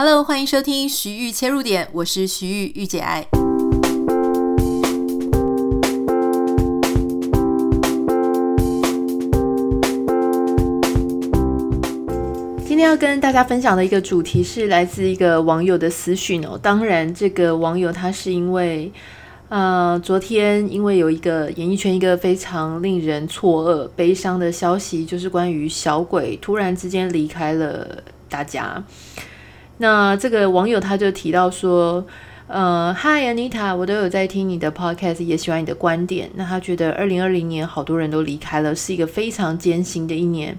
Hello，欢迎收听徐玉切入点，我是徐豫御姐爱。今天要跟大家分享的一个主题是来自一个网友的私讯哦。当然，这个网友他是因为，呃，昨天因为有一个演艺圈一个非常令人错愕、悲伤的消息，就是关于小鬼突然之间离开了大家。那这个网友他就提到说，呃，Hi Anita，我都有在听你的 podcast，也喜欢你的观点。那他觉得二零二零年好多人都离开了，是一个非常艰辛的一年。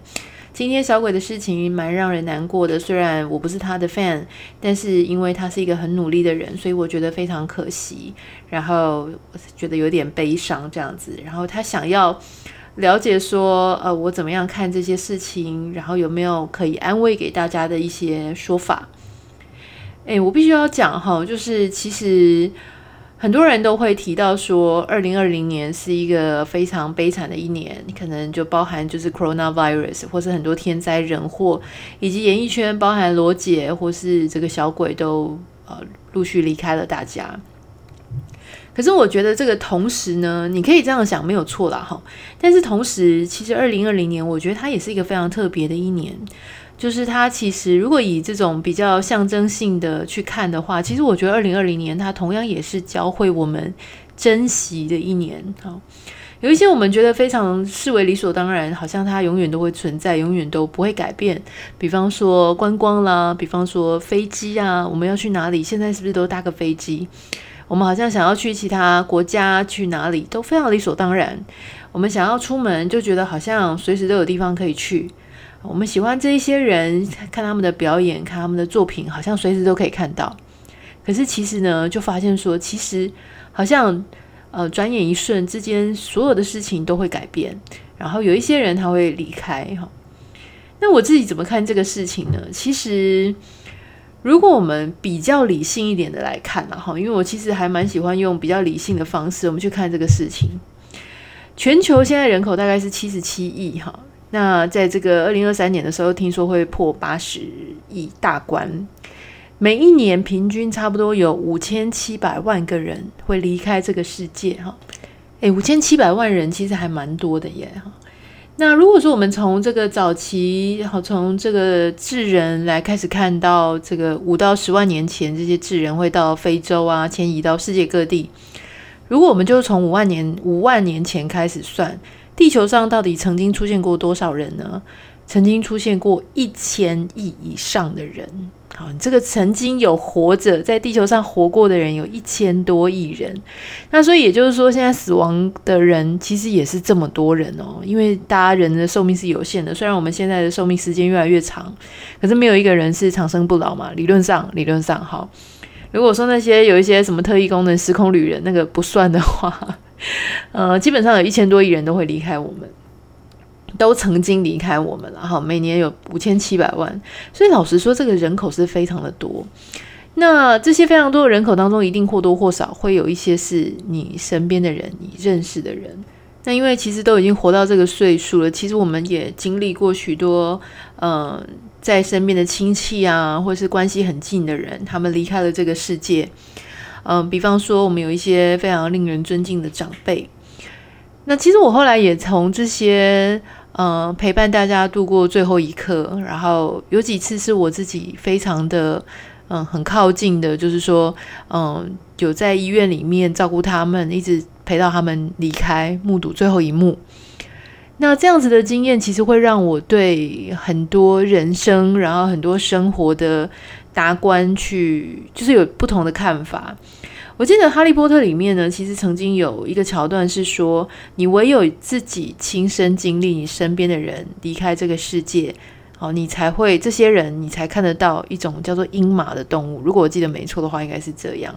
今天小鬼的事情蛮让人难过的，虽然我不是他的 fan，但是因为他是一个很努力的人，所以我觉得非常可惜，然后觉得有点悲伤这样子。然后他想要了解说，呃，我怎么样看这些事情，然后有没有可以安慰给大家的一些说法。诶，我必须要讲哈，就是其实。很多人都会提到说，二零二零年是一个非常悲惨的一年，可能就包含就是 coronavirus，或是很多天灾人祸，以及演艺圈包含罗姐或是这个小鬼都呃陆续离开了大家。可是我觉得这个同时呢，你可以这样想没有错啦哈，但是同时其实二零二零年我觉得它也是一个非常特别的一年。就是它其实，如果以这种比较象征性的去看的话，其实我觉得二零二零年它同样也是教会我们珍惜的一年。好，有一些我们觉得非常视为理所当然，好像它永远都会存在，永远都不会改变。比方说观光啦，比方说飞机啊，我们要去哪里？现在是不是都搭个飞机？我们好像想要去其他国家去哪里都非常理所当然。我们想要出门就觉得好像随时都有地方可以去。我们喜欢这一些人，看他们的表演，看他们的作品，好像随时都可以看到。可是其实呢，就发现说，其实好像呃，转眼一瞬之间，所有的事情都会改变。然后有一些人他会离开哈。那我自己怎么看这个事情呢？其实，如果我们比较理性一点的来看哈，因为我其实还蛮喜欢用比较理性的方式，我们去看这个事情。全球现在人口大概是七十七亿哈。那在这个二零二三年的时候，听说会破八十亿大关，每一年平均差不多有五千七百万个人会离开这个世界哈。诶，五千七百万人其实还蛮多的耶哈。那如果说我们从这个早期，好从这个智人来开始看到这个五到十万年前，这些智人会到非洲啊，迁移到世界各地。如果我们就从五万年五万年前开始算。地球上到底曾经出现过多少人呢？曾经出现过一千亿以上的人。好，这个曾经有活着在地球上活过的人有一千多亿人。那所以也就是说，现在死亡的人其实也是这么多人哦。因为大家人的寿命是有限的，虽然我们现在的寿命时间越来越长，可是没有一个人是长生不老嘛。理论上，理论上，好。如果说那些有一些什么特异功能、时空旅人那个不算的话。呃，基本上有一千多亿人都会离开我们，都曾经离开我们了哈。每年有五千七百万，所以老实说，这个人口是非常的多。那这些非常多的人口当中，一定或多或少会有一些是你身边的人，你认识的人。那因为其实都已经活到这个岁数了，其实我们也经历过许多，呃，在身边的亲戚啊，或是关系很近的人，他们离开了这个世界。嗯，比方说，我们有一些非常令人尊敬的长辈。那其实我后来也从这些嗯陪伴大家度过最后一刻，然后有几次是我自己非常的嗯很靠近的，就是说嗯有在医院里面照顾他们，一直陪到他们离开，目睹最后一幕。那这样子的经验，其实会让我对很多人生，然后很多生活的。达观去就是有不同的看法。我记得《哈利波特》里面呢，其实曾经有一个桥段是说，你唯有自己亲身经历，你身边的人离开这个世界，哦，你才会这些人，你才看得到一种叫做鹰马的动物。如果我记得没错的话，应该是这样。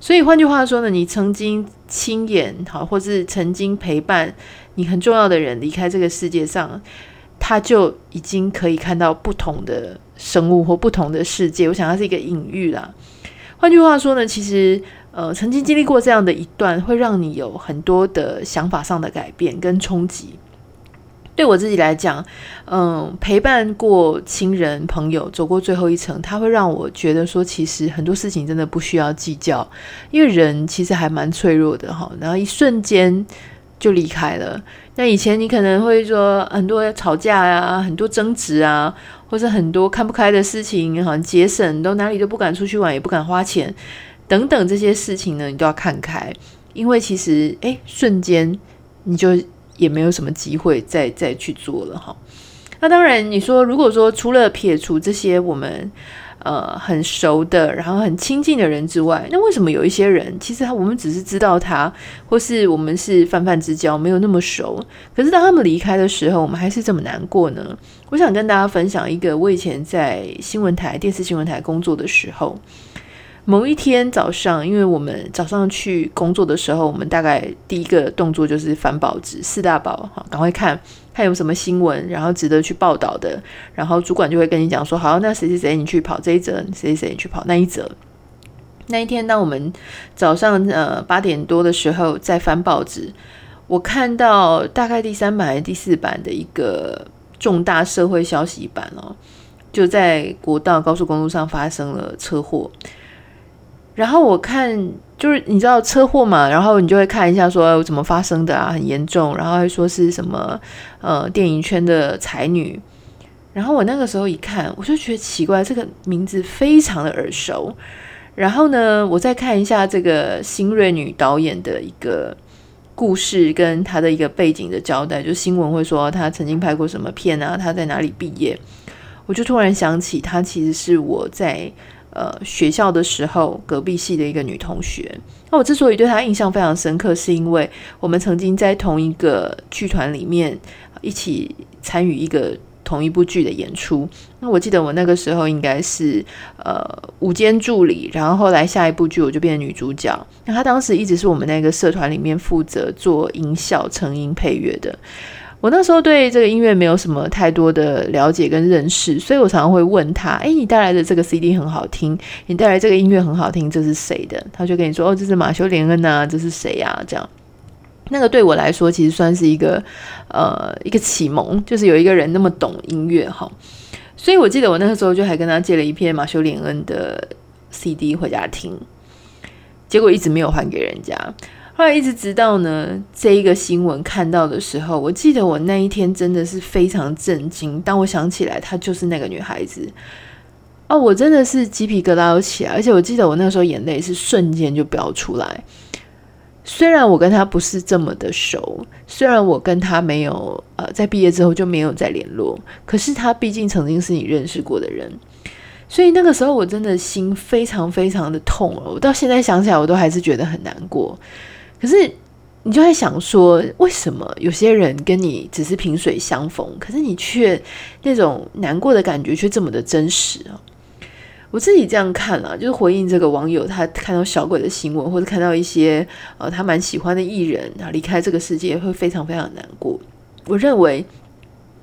所以换句话说呢，你曾经亲眼好，或是曾经陪伴你很重要的人离开这个世界上，他就已经可以看到不同的。生物或不同的世界，我想它是一个隐喻啦。换句话说呢，其实呃，曾经经历过这样的一段，会让你有很多的想法上的改变跟冲击。对我自己来讲，嗯，陪伴过亲人朋友走过最后一程，他会让我觉得说，其实很多事情真的不需要计较，因为人其实还蛮脆弱的哈。然后一瞬间就离开了。那以前你可能会说很多吵架呀，很多争执啊，或者很多看不开的事情，好像节省都哪里都不敢出去玩，也不敢花钱等等这些事情呢，你都要看开，因为其实诶，瞬间你就。也没有什么机会再再去做了哈。那当然，你说如果说除了撇除这些我们呃很熟的，然后很亲近的人之外，那为什么有一些人其实他我们只是知道他，或是我们是泛泛之交，没有那么熟，可是当他们离开的时候，我们还是这么难过呢？我想跟大家分享一个我以前在新闻台、电视新闻台工作的时候。某一天早上，因为我们早上去工作的时候，我们大概第一个动作就是翻报纸，四大报，哈，赶快看看有什么新闻，然后值得去报道的。然后主管就会跟你讲说：“好，那谁谁谁你去跑这一则，谁谁谁你去跑那一则。”那一天，当我们早上呃八点多的时候在翻报纸，我看到大概第三版还是第四版的一个重大社会消息版哦，就在国道高速公路上发生了车祸。然后我看，就是你知道车祸嘛，然后你就会看一下说怎么发生的啊，很严重，然后会说是什么呃电影圈的才女。然后我那个时候一看，我就觉得奇怪，这个名字非常的耳熟。然后呢，我再看一下这个新锐女导演的一个故事，跟她的一个背景的交代，就新闻会说她曾经拍过什么片啊，她在哪里毕业。我就突然想起，她其实是我在。呃，学校的时候，隔壁系的一个女同学。那我之所以对她印象非常深刻，是因为我们曾经在同一个剧团里面一起参与一个同一部剧的演出。那我记得我那个时候应该是呃午间助理，然后后来下一部剧我就变成女主角。那她当时一直是我们那个社团里面负责做音效、成音、配乐的。我那时候对这个音乐没有什么太多的了解跟认识，所以我常常会问他：“诶，你带来的这个 CD 很好听，你带来这个音乐很好听，这是谁的？”他就跟你说：“哦，这是马修·连恩呐，这是谁呀？”这样，那个对我来说其实算是一个呃一个启蒙，就是有一个人那么懂音乐哈。所以我记得我那个时候就还跟他借了一片马修·连恩的 CD 回家听，结果一直没有还给人家。后来一直直到呢，这一个新闻看到的时候，我记得我那一天真的是非常震惊。当我想起来，她就是那个女孩子，哦，我真的是鸡皮疙瘩都起来，而且我记得我那时候眼泪是瞬间就飙出来。虽然我跟她不是这么的熟，虽然我跟她没有呃在毕业之后就没有再联络，可是她毕竟曾经是你认识过的人。所以那个时候我真的心非常非常的痛哦，我到现在想起来我都还是觉得很难过。可是你就会想说，为什么有些人跟你只是萍水相逢，可是你却那种难过的感觉却这么的真实啊？我自己这样看了，就是回应这个网友，他看到小鬼的新闻，或者看到一些呃他蛮喜欢的艺人啊离开这个世界，会非常非常难过。我认为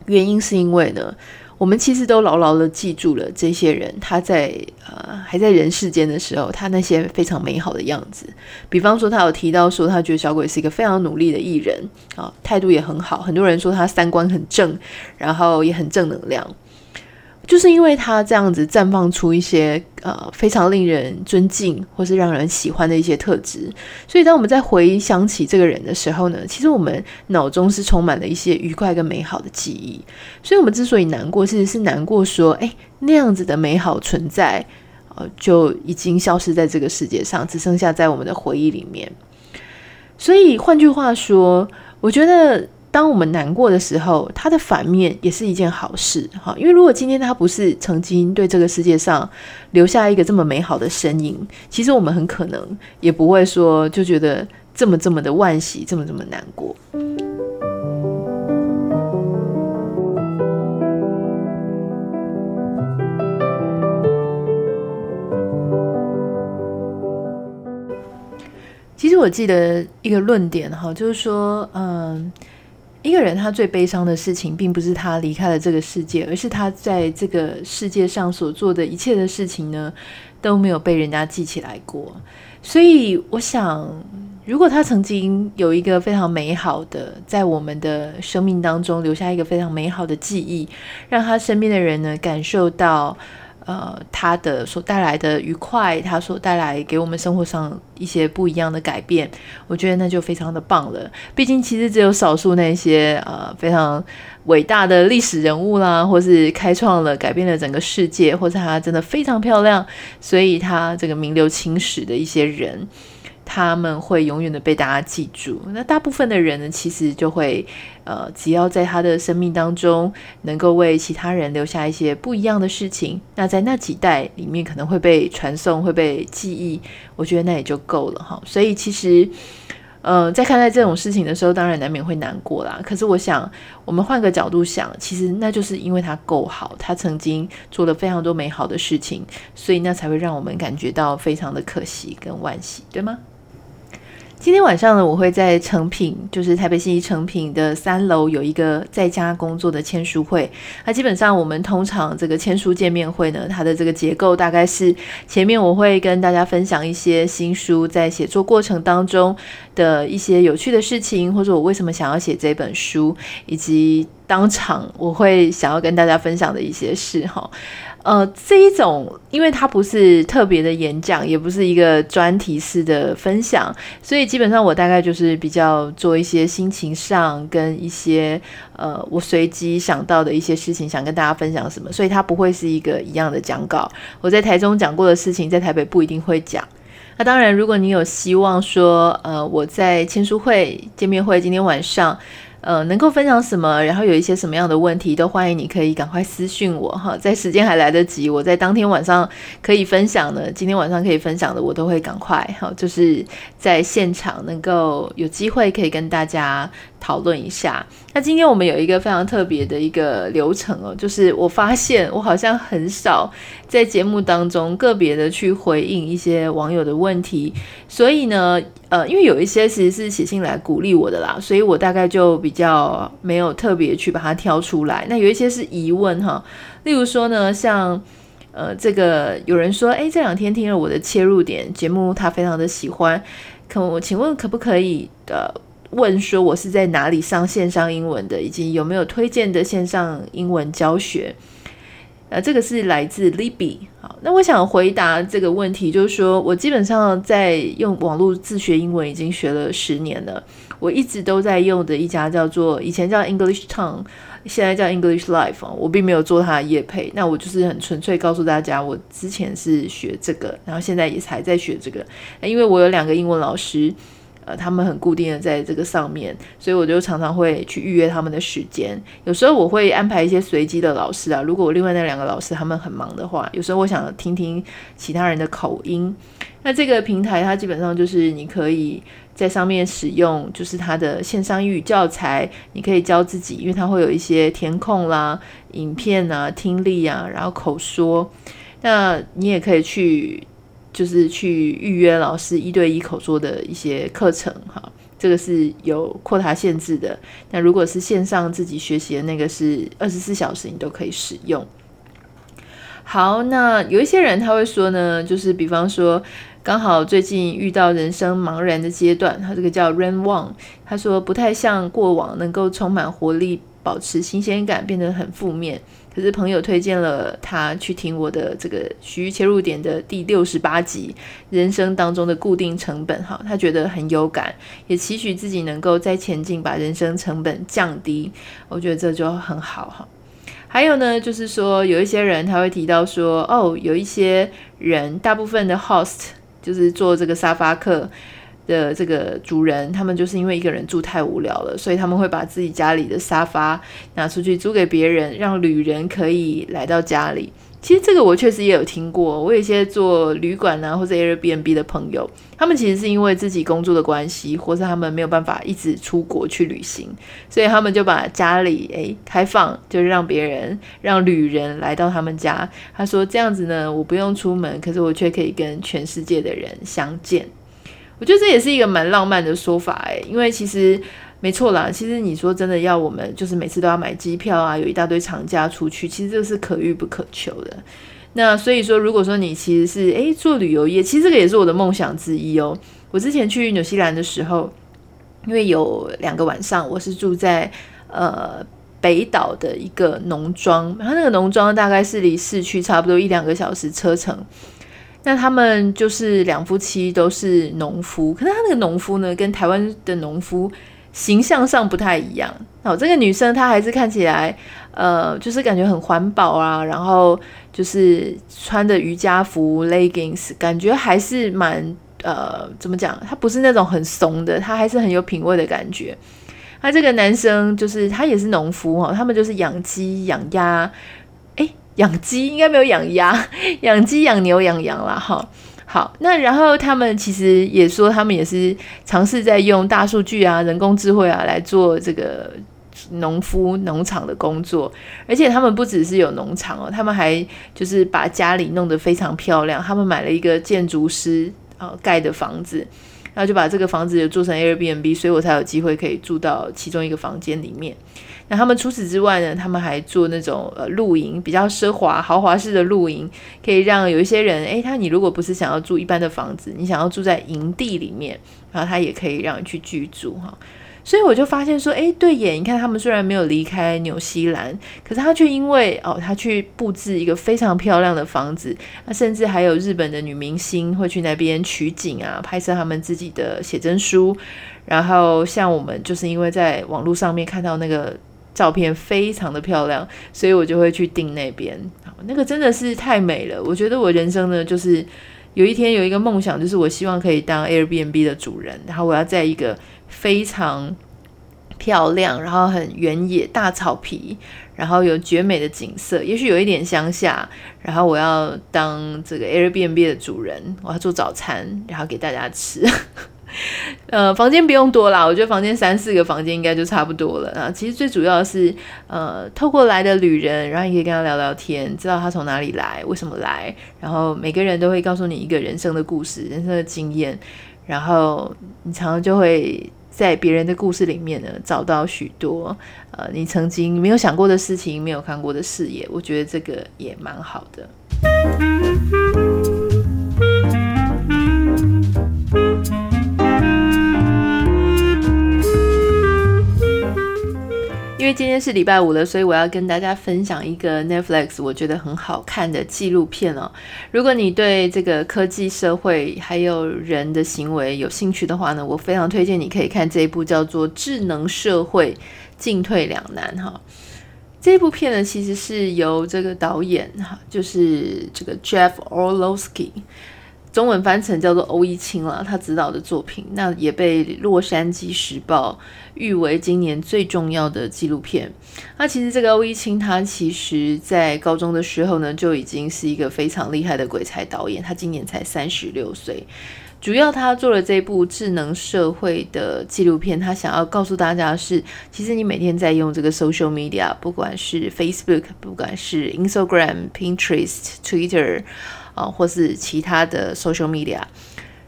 原因是因为呢。我们其实都牢牢的记住了这些人，他在呃还在人世间的时候，他那些非常美好的样子。比方说，他有提到说，他觉得小鬼是一个非常努力的艺人啊，态度也很好。很多人说他三观很正，然后也很正能量。就是因为他这样子绽放出一些呃非常令人尊敬或是让人喜欢的一些特质，所以当我们在回想起这个人的时候呢，其实我们脑中是充满了一些愉快跟美好的记忆。所以，我们之所以难过，其实是难过说，哎，那样子的美好存在，呃，就已经消失在这个世界上，只剩下在我们的回忆里面。所以，换句话说，我觉得。当我们难过的时候，它的反面也是一件好事哈。因为如果今天他不是曾经对这个世界上留下一个这么美好的身影，其实我们很可能也不会说就觉得这么这么的惋惜，这么这么难过。其实我记得一个论点哈，就是说，嗯。一个人他最悲伤的事情，并不是他离开了这个世界，而是他在这个世界上所做的一切的事情呢，都没有被人家记起来过。所以，我想，如果他曾经有一个非常美好的，在我们的生命当中留下一个非常美好的记忆，让他身边的人呢感受到。呃，他的所带来的愉快，他所带来给我们生活上一些不一样的改变，我觉得那就非常的棒了。毕竟，其实只有少数那些呃非常伟大的历史人物啦，或是开创了、改变了整个世界，或是他真的非常漂亮，所以他这个名留青史的一些人。他们会永远的被大家记住。那大部分的人呢，其实就会，呃，只要在他的生命当中能够为其他人留下一些不一样的事情，那在那几代里面可能会被传颂、会被记忆，我觉得那也就够了哈。所以其实，呃，在看待这种事情的时候，当然难免会难过啦。可是我想，我们换个角度想，其实那就是因为他够好，他曾经做了非常多美好的事情，所以那才会让我们感觉到非常的可惜跟惋惜，对吗？今天晚上呢，我会在诚品，就是台北信义诚品的三楼有一个在家工作的签书会。那基本上我们通常这个签书见面会呢，它的这个结构大概是前面我会跟大家分享一些新书在写作过程当中的一些有趣的事情，或者我为什么想要写这本书，以及当场我会想要跟大家分享的一些事哈。呃，这一种，因为它不是特别的演讲，也不是一个专题式的分享，所以基本上我大概就是比较做一些心情上跟一些呃，我随机想到的一些事情，想跟大家分享什么，所以它不会是一个一样的讲稿。我在台中讲过的事情，在台北不一定会讲。那当然，如果你有希望说，呃，我在签书会见面会今天晚上。呃，能够分享什么，然后有一些什么样的问题，都欢迎你可以赶快私信我哈，在时间还来得及，我在当天晚上可以分享的，今天晚上可以分享的，我都会赶快哈，就是在现场能够有机会可以跟大家讨论一下。那今天我们有一个非常特别的一个流程哦，就是我发现我好像很少在节目当中个别的去回应一些网友的问题，所以呢，呃，因为有一些其实是写信来鼓励我的啦，所以我大概就比较没有特别去把它挑出来。那有一些是疑问哈，例如说呢，像呃这个有人说，诶，这两天听了我的切入点节目，他非常的喜欢，可我请问可不可以的？问说我是在哪里上线上英文的，以及有没有推荐的线上英文教学？呃，这个是来自 Libby。好，那我想回答这个问题，就是说我基本上在用网络自学英文已经学了十年了。我一直都在用的一家叫做以前叫 English Tongue，现在叫 English Life。我并没有做它的业配，那我就是很纯粹告诉大家，我之前是学这个，然后现在也还在学这个。因为我有两个英文老师。呃，他们很固定的在这个上面，所以我就常常会去预约他们的时间。有时候我会安排一些随机的老师啊，如果我另外那两个老师他们很忙的话，有时候我想听听其他人的口音。那这个平台它基本上就是你可以在上面使用，就是它的线上英语教材，你可以教自己，因为它会有一些填空啦、影片啊、听力啊，然后口说。那你也可以去。就是去预约老师一对一口说的一些课程，哈，这个是有扩大限制的。那如果是线上自己学习的那个，是二十四小时你都可以使用。好，那有一些人他会说呢，就是比方说刚好最近遇到人生茫然的阶段，他这个叫 Rain Wang，他说不太像过往能够充满活力，保持新鲜感，变得很负面。可是朋友推荐了他去听我的这个徐切入点的第六十八集，人生当中的固定成本，哈，他觉得很有感，也期许自己能够再前进，把人生成本降低。我觉得这就很好，哈。还有呢，就是说有一些人他会提到说，哦，有一些人，大部分的 host 就是做这个沙发客。的这个主人，他们就是因为一个人住太无聊了，所以他们会把自己家里的沙发拿出去租给别人，让旅人可以来到家里。其实这个我确实也有听过，我有一些做旅馆啊或者 Airbnb 的朋友，他们其实是因为自己工作的关系，或是他们没有办法一直出国去旅行，所以他们就把家里诶开放，就是让别人让旅人来到他们家。他说这样子呢，我不用出门，可是我却可以跟全世界的人相见。我觉得这也是一个蛮浪漫的说法诶，因为其实没错啦。其实你说真的，要我们就是每次都要买机票啊，有一大堆长假出去，其实这是可遇不可求的。那所以说，如果说你其实是诶做旅游业，其实这个也是我的梦想之一哦。我之前去纽西兰的时候，因为有两个晚上我是住在呃北岛的一个农庄，然后那个农庄大概是离市区差不多一两个小时车程。那他们就是两夫妻都是农夫，可是他那个农夫呢，跟台湾的农夫形象上不太一样。哦，这个女生她还是看起来，呃，就是感觉很环保啊，然后就是穿的瑜伽服 leggings，感觉还是蛮呃，怎么讲？她不是那种很怂的，她还是很有品味的感觉。他这个男生就是他也是农夫哈，他们就是养鸡养鸭。养鸡应该没有养鸭，养鸡养牛养羊啦。哈。好，那然后他们其实也说，他们也是尝试在用大数据啊、人工智慧啊来做这个农夫农场的工作，而且他们不只是有农场哦，他们还就是把家里弄得非常漂亮。他们买了一个建筑师啊盖的房子，然后就把这个房子也做成 Airbnb，所以我才有机会可以住到其中一个房间里面。那他们除此之外呢？他们还做那种呃露营，比较奢华豪华式的露营，可以让有一些人，诶，他你如果不是想要住一般的房子，你想要住在营地里面，然后他也可以让你去居住哈。所以我就发现说，诶，对耶，你看他们虽然没有离开纽西兰，可是他却因为哦，他去布置一个非常漂亮的房子，那甚至还有日本的女明星会去那边取景啊，拍摄他们自己的写真书。然后像我们就是因为在网络上面看到那个。照片非常的漂亮，所以我就会去订那边。那个真的是太美了。我觉得我人生呢，就是有一天有一个梦想，就是我希望可以当 Airbnb 的主人，然后我要在一个非常漂亮，然后很原野大草皮，然后有绝美的景色，也许有一点乡下，然后我要当这个 Airbnb 的主人，我要做早餐，然后给大家吃。呃，房间不用多啦，我觉得房间三四个房间应该就差不多了啊。其实最主要是，呃，透过来的旅人，然后你可以跟他聊聊天，知道他从哪里来，为什么来，然后每个人都会告诉你一个人生的故事、人生的经验，然后你常常就会在别人的故事里面呢找到许多呃你曾经没有想过的事情、没有看过的视野。我觉得这个也蛮好的。因为今天是礼拜五了，所以我要跟大家分享一个 Netflix 我觉得很好看的纪录片哦。如果你对这个科技社会还有人的行为有兴趣的话呢，我非常推荐你可以看这一部叫做《智能社会进退两难》哈。这部片呢，其实是由这个导演哈，就是这个 Jeff Orlowski。中文翻成叫做欧一清了，他指导的作品，那也被《洛杉矶时报》誉为今年最重要的纪录片。那其实这个欧一清，他其实在高中的时候呢，就已经是一个非常厉害的鬼才导演。他今年才三十六岁，主要他做了这部智能社会的纪录片，他想要告诉大家的是，其实你每天在用这个 social media，不管是 Facebook，不管是 Instagram、Pinterest、Twitter。啊，或是其他的 social media，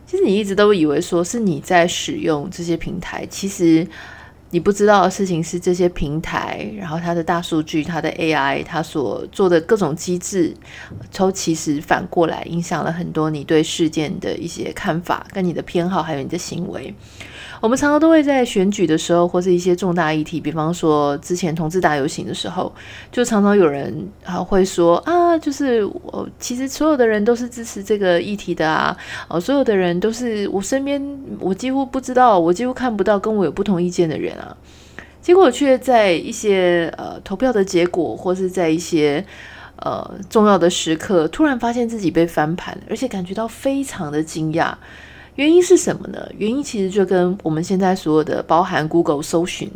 其实你一直都以为说是你在使用这些平台，其实你不知道的事情是这些平台，然后它的大数据、它的 AI，它所做的各种机制，都其实反过来影响了很多你对事件的一些看法、跟你的偏好，还有你的行为。我们常常都会在选举的时候，或是一些重大议题，比方说之前同志大游行的时候，就常常有人啊会说啊，就是我其实所有的人都是支持这个议题的啊，哦，所有的人都是我身边我几乎不知道，我几乎看不到跟我有不同意见的人啊，结果却在一些呃投票的结果，或是在一些呃重要的时刻，突然发现自己被翻盘，而且感觉到非常的惊讶。原因是什么呢？原因其实就跟我们现在所有的包含 Google 搜寻，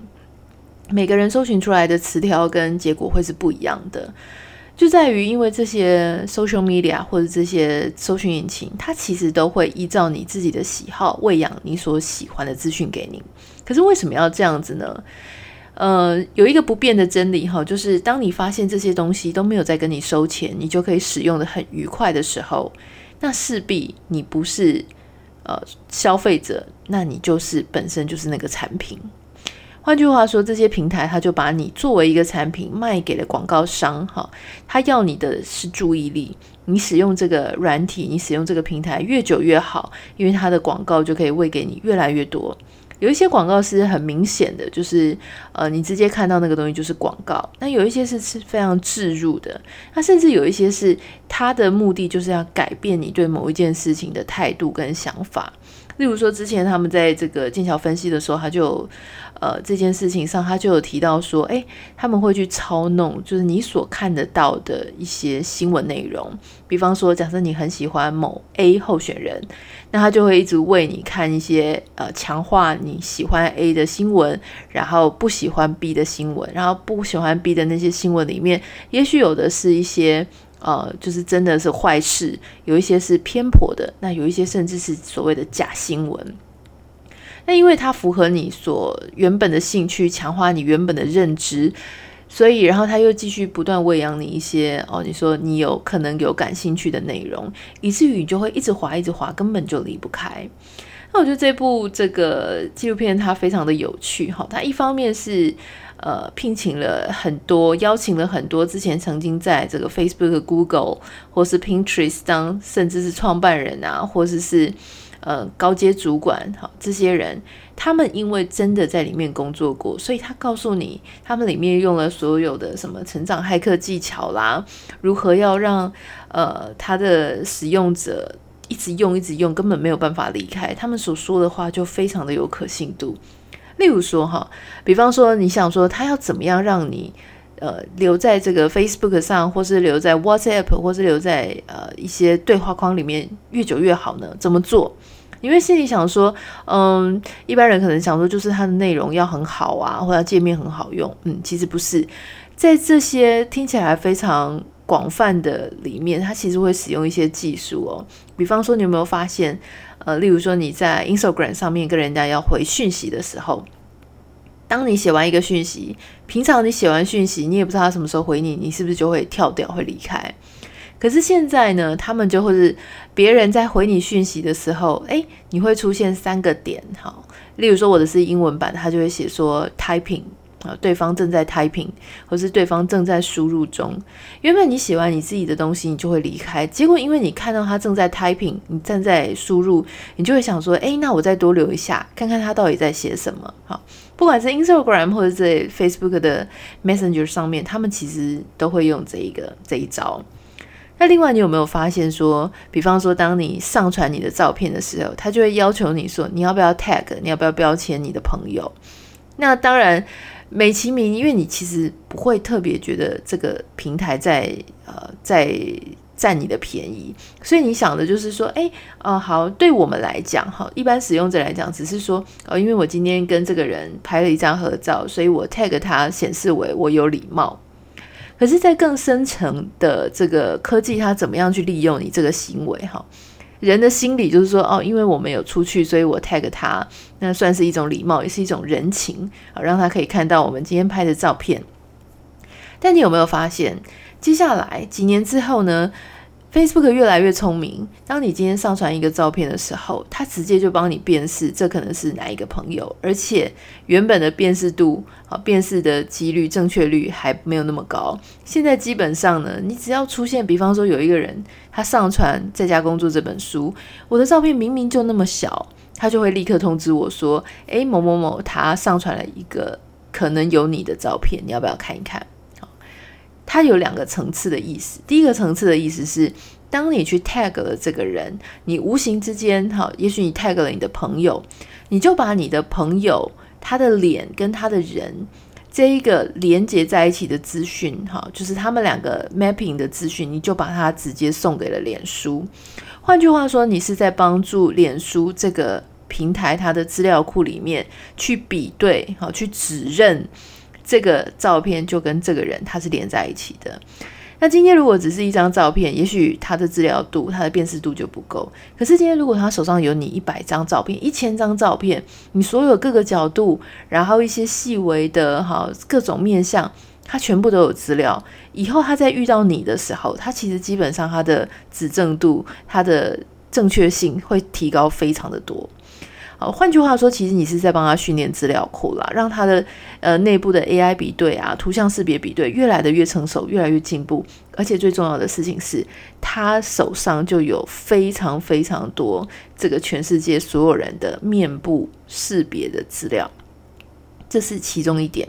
每个人搜寻出来的词条跟结果会是不一样的，就在于因为这些 social media 或者这些搜寻引擎，它其实都会依照你自己的喜好喂养你所喜欢的资讯给你。可是为什么要这样子呢？呃，有一个不变的真理哈，就是当你发现这些东西都没有在跟你收钱，你就可以使用的很愉快的时候，那势必你不是。呃，消费者，那你就是本身就是那个产品。换句话说，这些平台它就把你作为一个产品卖给了广告商，哈，他要你的是注意力。你使用这个软体，你使用这个平台越久越好，因为它的广告就可以喂给你越来越多。有一些广告是很明显的，就是呃，你直接看到那个东西就是广告。那有一些是是非常置入的，那甚至有一些是它的目的就是要改变你对某一件事情的态度跟想法。例如说，之前他们在这个剑桥分析的时候，他就呃这件事情上，他就有提到说，诶，他们会去操弄，就是你所看得到的一些新闻内容。比方说，假设你很喜欢某 A 候选人，那他就会一直为你看一些呃强化你喜欢 A 的新闻，然后不喜欢 B 的新闻，然后不喜欢 B 的那些新闻里面，也许有的是一些。呃，就是真的是坏事，有一些是偏颇的，那有一些甚至是所谓的假新闻。那因为它符合你所原本的兴趣，强化你原本的认知，所以然后他又继续不断喂养你一些哦，你说你有可能有感兴趣的内容，以至于你就会一直滑，一直滑，根本就离不开。那我觉得这部这个纪录片它非常的有趣哈，它一方面是。呃，聘请了很多，邀请了很多之前曾经在这个 Facebook、Google 或是 Pinterest 当，甚至是创办人啊，或者是，是呃高阶主管，好，这些人，他们因为真的在里面工作过，所以他告诉你，他们里面用了所有的什么成长骇客技巧啦，如何要让呃他的使用者一直用一直用，根本没有办法离开，他们所说的话就非常的有可信度。例如说哈，比方说你想说他要怎么样让你呃留在这个 Facebook 上，或是留在 WhatsApp，或是留在呃一些对话框里面越久越好呢？怎么做？因为心里想说，嗯，一般人可能想说就是它的内容要很好啊，或者界面很好用。嗯，其实不是，在这些听起来非常广泛的里面，它其实会使用一些技术哦。比方说，你有没有发现？呃，例如说你在 Instagram 上面跟人家要回讯息的时候，当你写完一个讯息，平常你写完讯息，你也不知道他什么时候回你，你是不是就会跳掉，会离开？可是现在呢，他们就会是别人在回你讯息的时候，诶，你会出现三个点，好，例如说我的是英文版，他就会写说 typing。啊，对方正在 typing，或是对方正在输入中。原本你写完你自己的东西，你就会离开。结果因为你看到他正在 typing，你正在输入，你就会想说：诶，那我再多留一下，看看他到底在写什么。好，不管是 Instagram 或者在 Facebook 的 Messenger 上面，他们其实都会用这一个这一招。那另外，你有没有发现说，比方说，当你上传你的照片的时候，他就会要求你说，你要不要 tag，你要不要标签你的朋友？那当然。美其名，因为你其实不会特别觉得这个平台在呃在占你的便宜，所以你想的就是说，哎，哦，好，对我们来讲，哈，一般使用者来讲，只是说，呃，因为我今天跟这个人拍了一张合照，所以我 tag 他，显示为我有礼貌。可是，在更深层的这个科技，它怎么样去利用你这个行为，哈？人的心理就是说，哦，因为我们有出去，所以我 tag 他，那算是一种礼貌，也是一种人情好，让他可以看到我们今天拍的照片。但你有没有发现，接下来几年之后呢？Facebook 越来越聪明。当你今天上传一个照片的时候，它直接就帮你辨识这可能是哪一个朋友，而且原本的辨识度啊，辨识的几率、正确率还没有那么高。现在基本上呢，你只要出现，比方说有一个人他上传《在家工作》这本书，我的照片明明就那么小，他就会立刻通知我说：“诶，某某某，他上传了一个可能有你的照片，你要不要看一看？”它有两个层次的意思。第一个层次的意思是，当你去 tag 了这个人，你无形之间，哈，也许你 tag 了你的朋友，你就把你的朋友他的脸跟他的人这一个连接在一起的资讯，哈，就是他们两个 mapping 的资讯，你就把它直接送给了脸书。换句话说，你是在帮助脸书这个平台它的资料库里面去比对，好，去指认。这个照片就跟这个人他是连在一起的。那今天如果只是一张照片，也许他的资料度、他的辨识度就不够。可是今天如果他手上有你一百张照片、一千张照片，你所有各个角度，然后一些细微的哈各种面向，他全部都有资料。以后他在遇到你的时候，他其实基本上他的指证度、他的正确性会提高非常的多。换句话说，其实你是在帮他训练资料库啦，让他的呃内部的 AI 比对啊，图像识别比对越来的越成熟，越来越进步。而且最重要的事情是，他手上就有非常非常多这个全世界所有人的面部识别的资料，这是其中一点。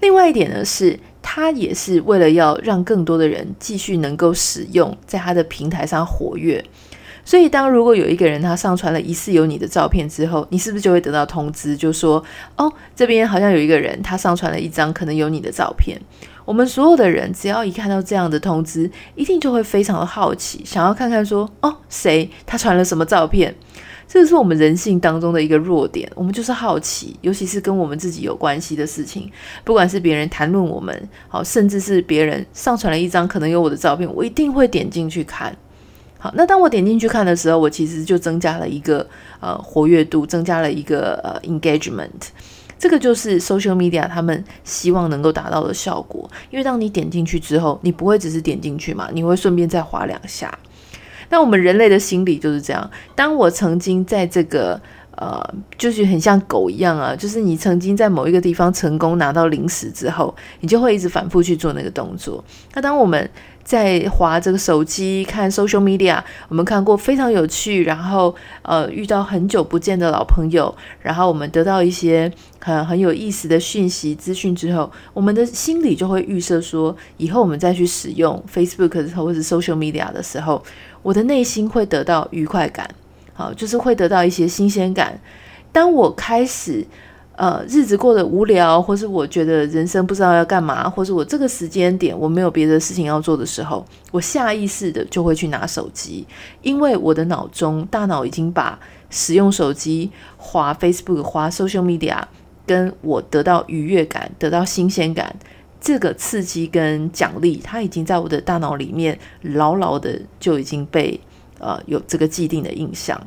另外一点呢是，他也是为了要让更多的人继续能够使用，在他的平台上活跃。所以，当如果有一个人他上传了疑似有你的照片之后，你是不是就会得到通知，就说哦，这边好像有一个人他上传了一张可能有你的照片。我们所有的人只要一看到这样的通知，一定就会非常的好奇，想要看看说哦，谁他传了什么照片？这是我们人性当中的一个弱点，我们就是好奇，尤其是跟我们自己有关系的事情，不管是别人谈论我们，好，甚至是别人上传了一张可能有我的照片，我一定会点进去看。好，那当我点进去看的时候，我其实就增加了一个呃活跃度，增加了一个呃 engagement。这个就是 social media 他们希望能够达到的效果。因为当你点进去之后，你不会只是点进去嘛，你会顺便再滑两下。那我们人类的心理就是这样。当我曾经在这个呃，就是很像狗一样啊，就是你曾经在某一个地方成功拿到零食之后，你就会一直反复去做那个动作。那当我们在划这个手机看 social media，我们看过非常有趣，然后呃遇到很久不见的老朋友，然后我们得到一些很很有意思的讯息资讯之后，我们的心里就会预设说，以后我们再去使用 Facebook 或者 social media 的时候，我的内心会得到愉快感，好，就是会得到一些新鲜感。当我开始。呃，日子过得无聊，或是我觉得人生不知道要干嘛，或是我这个时间点我没有别的事情要做的时候，我下意识的就会去拿手机，因为我的脑中大脑已经把使用手机、滑 Facebook、滑 social media，跟我得到愉悦感、得到新鲜感这个刺激跟奖励，它已经在我的大脑里面牢牢的就已经被呃有这个既定的印象。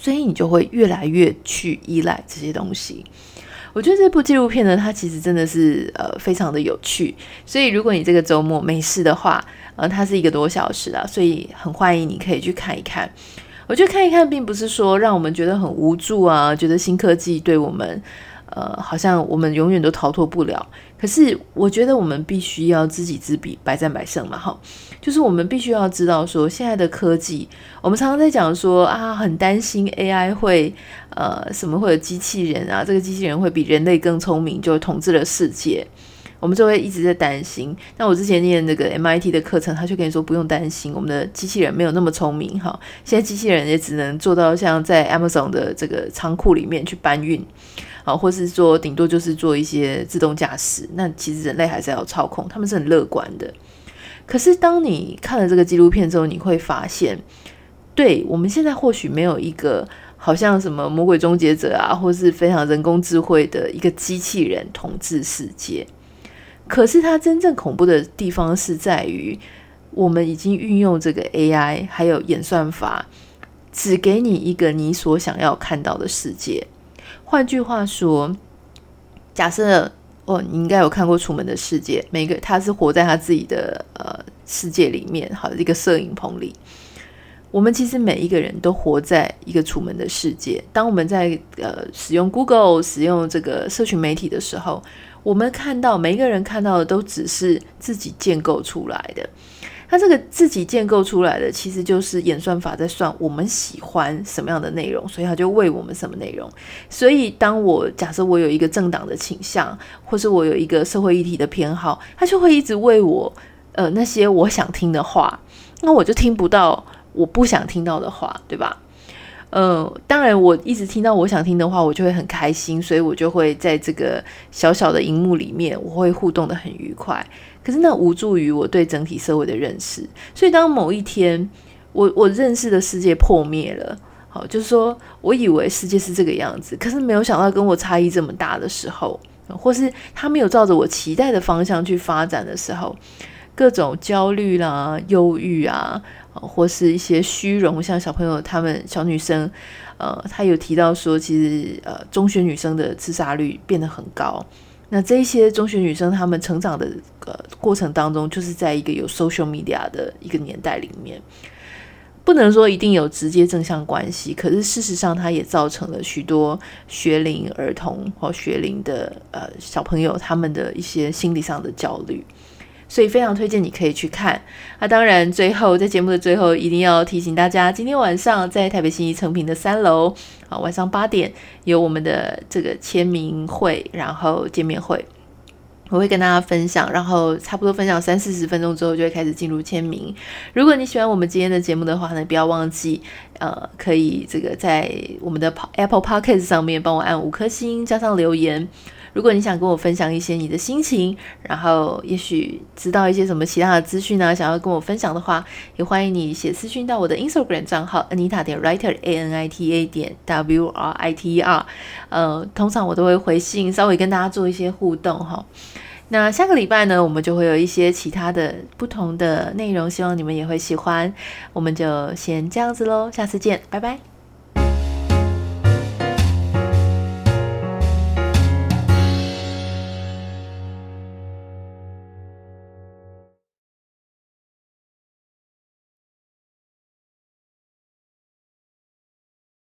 所以你就会越来越去依赖这些东西。我觉得这部纪录片呢，它其实真的是呃非常的有趣。所以如果你这个周末没事的话，呃，它是一个多小时啊，所以很欢迎你可以去看一看。我觉得看一看，并不是说让我们觉得很无助啊，觉得新科技对我们。呃，好像我们永远都逃脱不了。可是我觉得我们必须要知己知彼，百战百胜嘛。哈，就是我们必须要知道说，现在的科技，我们常常在讲说啊，很担心 AI 会呃什么会有机器人啊，这个机器人会比人类更聪明，就统治了世界。我们就会一直在担心。那我之前念那个 MIT 的课程，他就跟你说不用担心，我们的机器人没有那么聪明。哈，现在机器人也只能做到像在 Amazon 的这个仓库里面去搬运。好，或是说顶多就是做一些自动驾驶，那其实人类还是要操控，他们是很乐观的。可是当你看了这个纪录片之后，你会发现，对，我们现在或许没有一个好像什么魔鬼终结者啊，或是非常人工智慧的一个机器人统治世界。可是它真正恐怖的地方是在于，我们已经运用这个 AI 还有演算法，只给你一个你所想要看到的世界。换句话说，假设哦，你应该有看过《楚门的世界》，每个他是活在他自己的呃世界里面，好一个摄影棚里。我们其实每一个人都活在一个楚门的世界。当我们在呃使用 Google、使用这个社群媒体的时候，我们看到每一个人看到的都只是自己建构出来的。它这个自己建构出来的，其实就是演算法在算我们喜欢什么样的内容，所以它就为我们什么内容。所以，当我假设我有一个政党的倾向，或是我有一个社会议题的偏好，它就会一直为我呃那些我想听的话，那我就听不到我不想听到的话，对吧？嗯，当然，我一直听到我想听的话，我就会很开心，所以我就会在这个小小的荧幕里面，我会互动得很愉快。可是那无助于我对整体社会的认识。所以当某一天我我认识的世界破灭了，好，就是说我以为世界是这个样子，可是没有想到跟我差异这么大的时候，或是他没有照着我期待的方向去发展的时候，各种焦虑啦、忧郁啊。或是一些虚荣，像小朋友他们小女生，呃，他有提到说，其实呃，中学女生的自杀率变得很高。那这些中学女生她们成长的呃过程当中，就是在一个有 social media 的一个年代里面。不能说一定有直接正向关系，可是事实上，它也造成了许多学龄儿童或学龄的呃小朋友他们的一些心理上的焦虑，所以非常推荐你可以去看。那、当然，最后在节目的最后，一定要提醒大家，今天晚上在台北信义诚品的三楼啊，晚上八点有我们的这个签名会，然后见面会。我会跟大家分享，然后差不多分享三四十分钟之后，就会开始进入签名。如果你喜欢我们今天的节目的话呢，不要忘记，呃，可以这个在我们的 Apple Podcast 上面帮我按五颗星，加上留言。如果你想跟我分享一些你的心情，然后也许知道一些什么其他的资讯呢，想要跟我分享的话，也欢迎你写私讯到我的 Instagram 账号 Anita 点 Writer A N I T A 点 W R I T E R。呃，通常我都会回信，稍微跟大家做一些互动哈。那下个礼拜呢，我们就会有一些其他的不同的内容，希望你们也会喜欢。我们就先这样子喽，下次见，拜拜。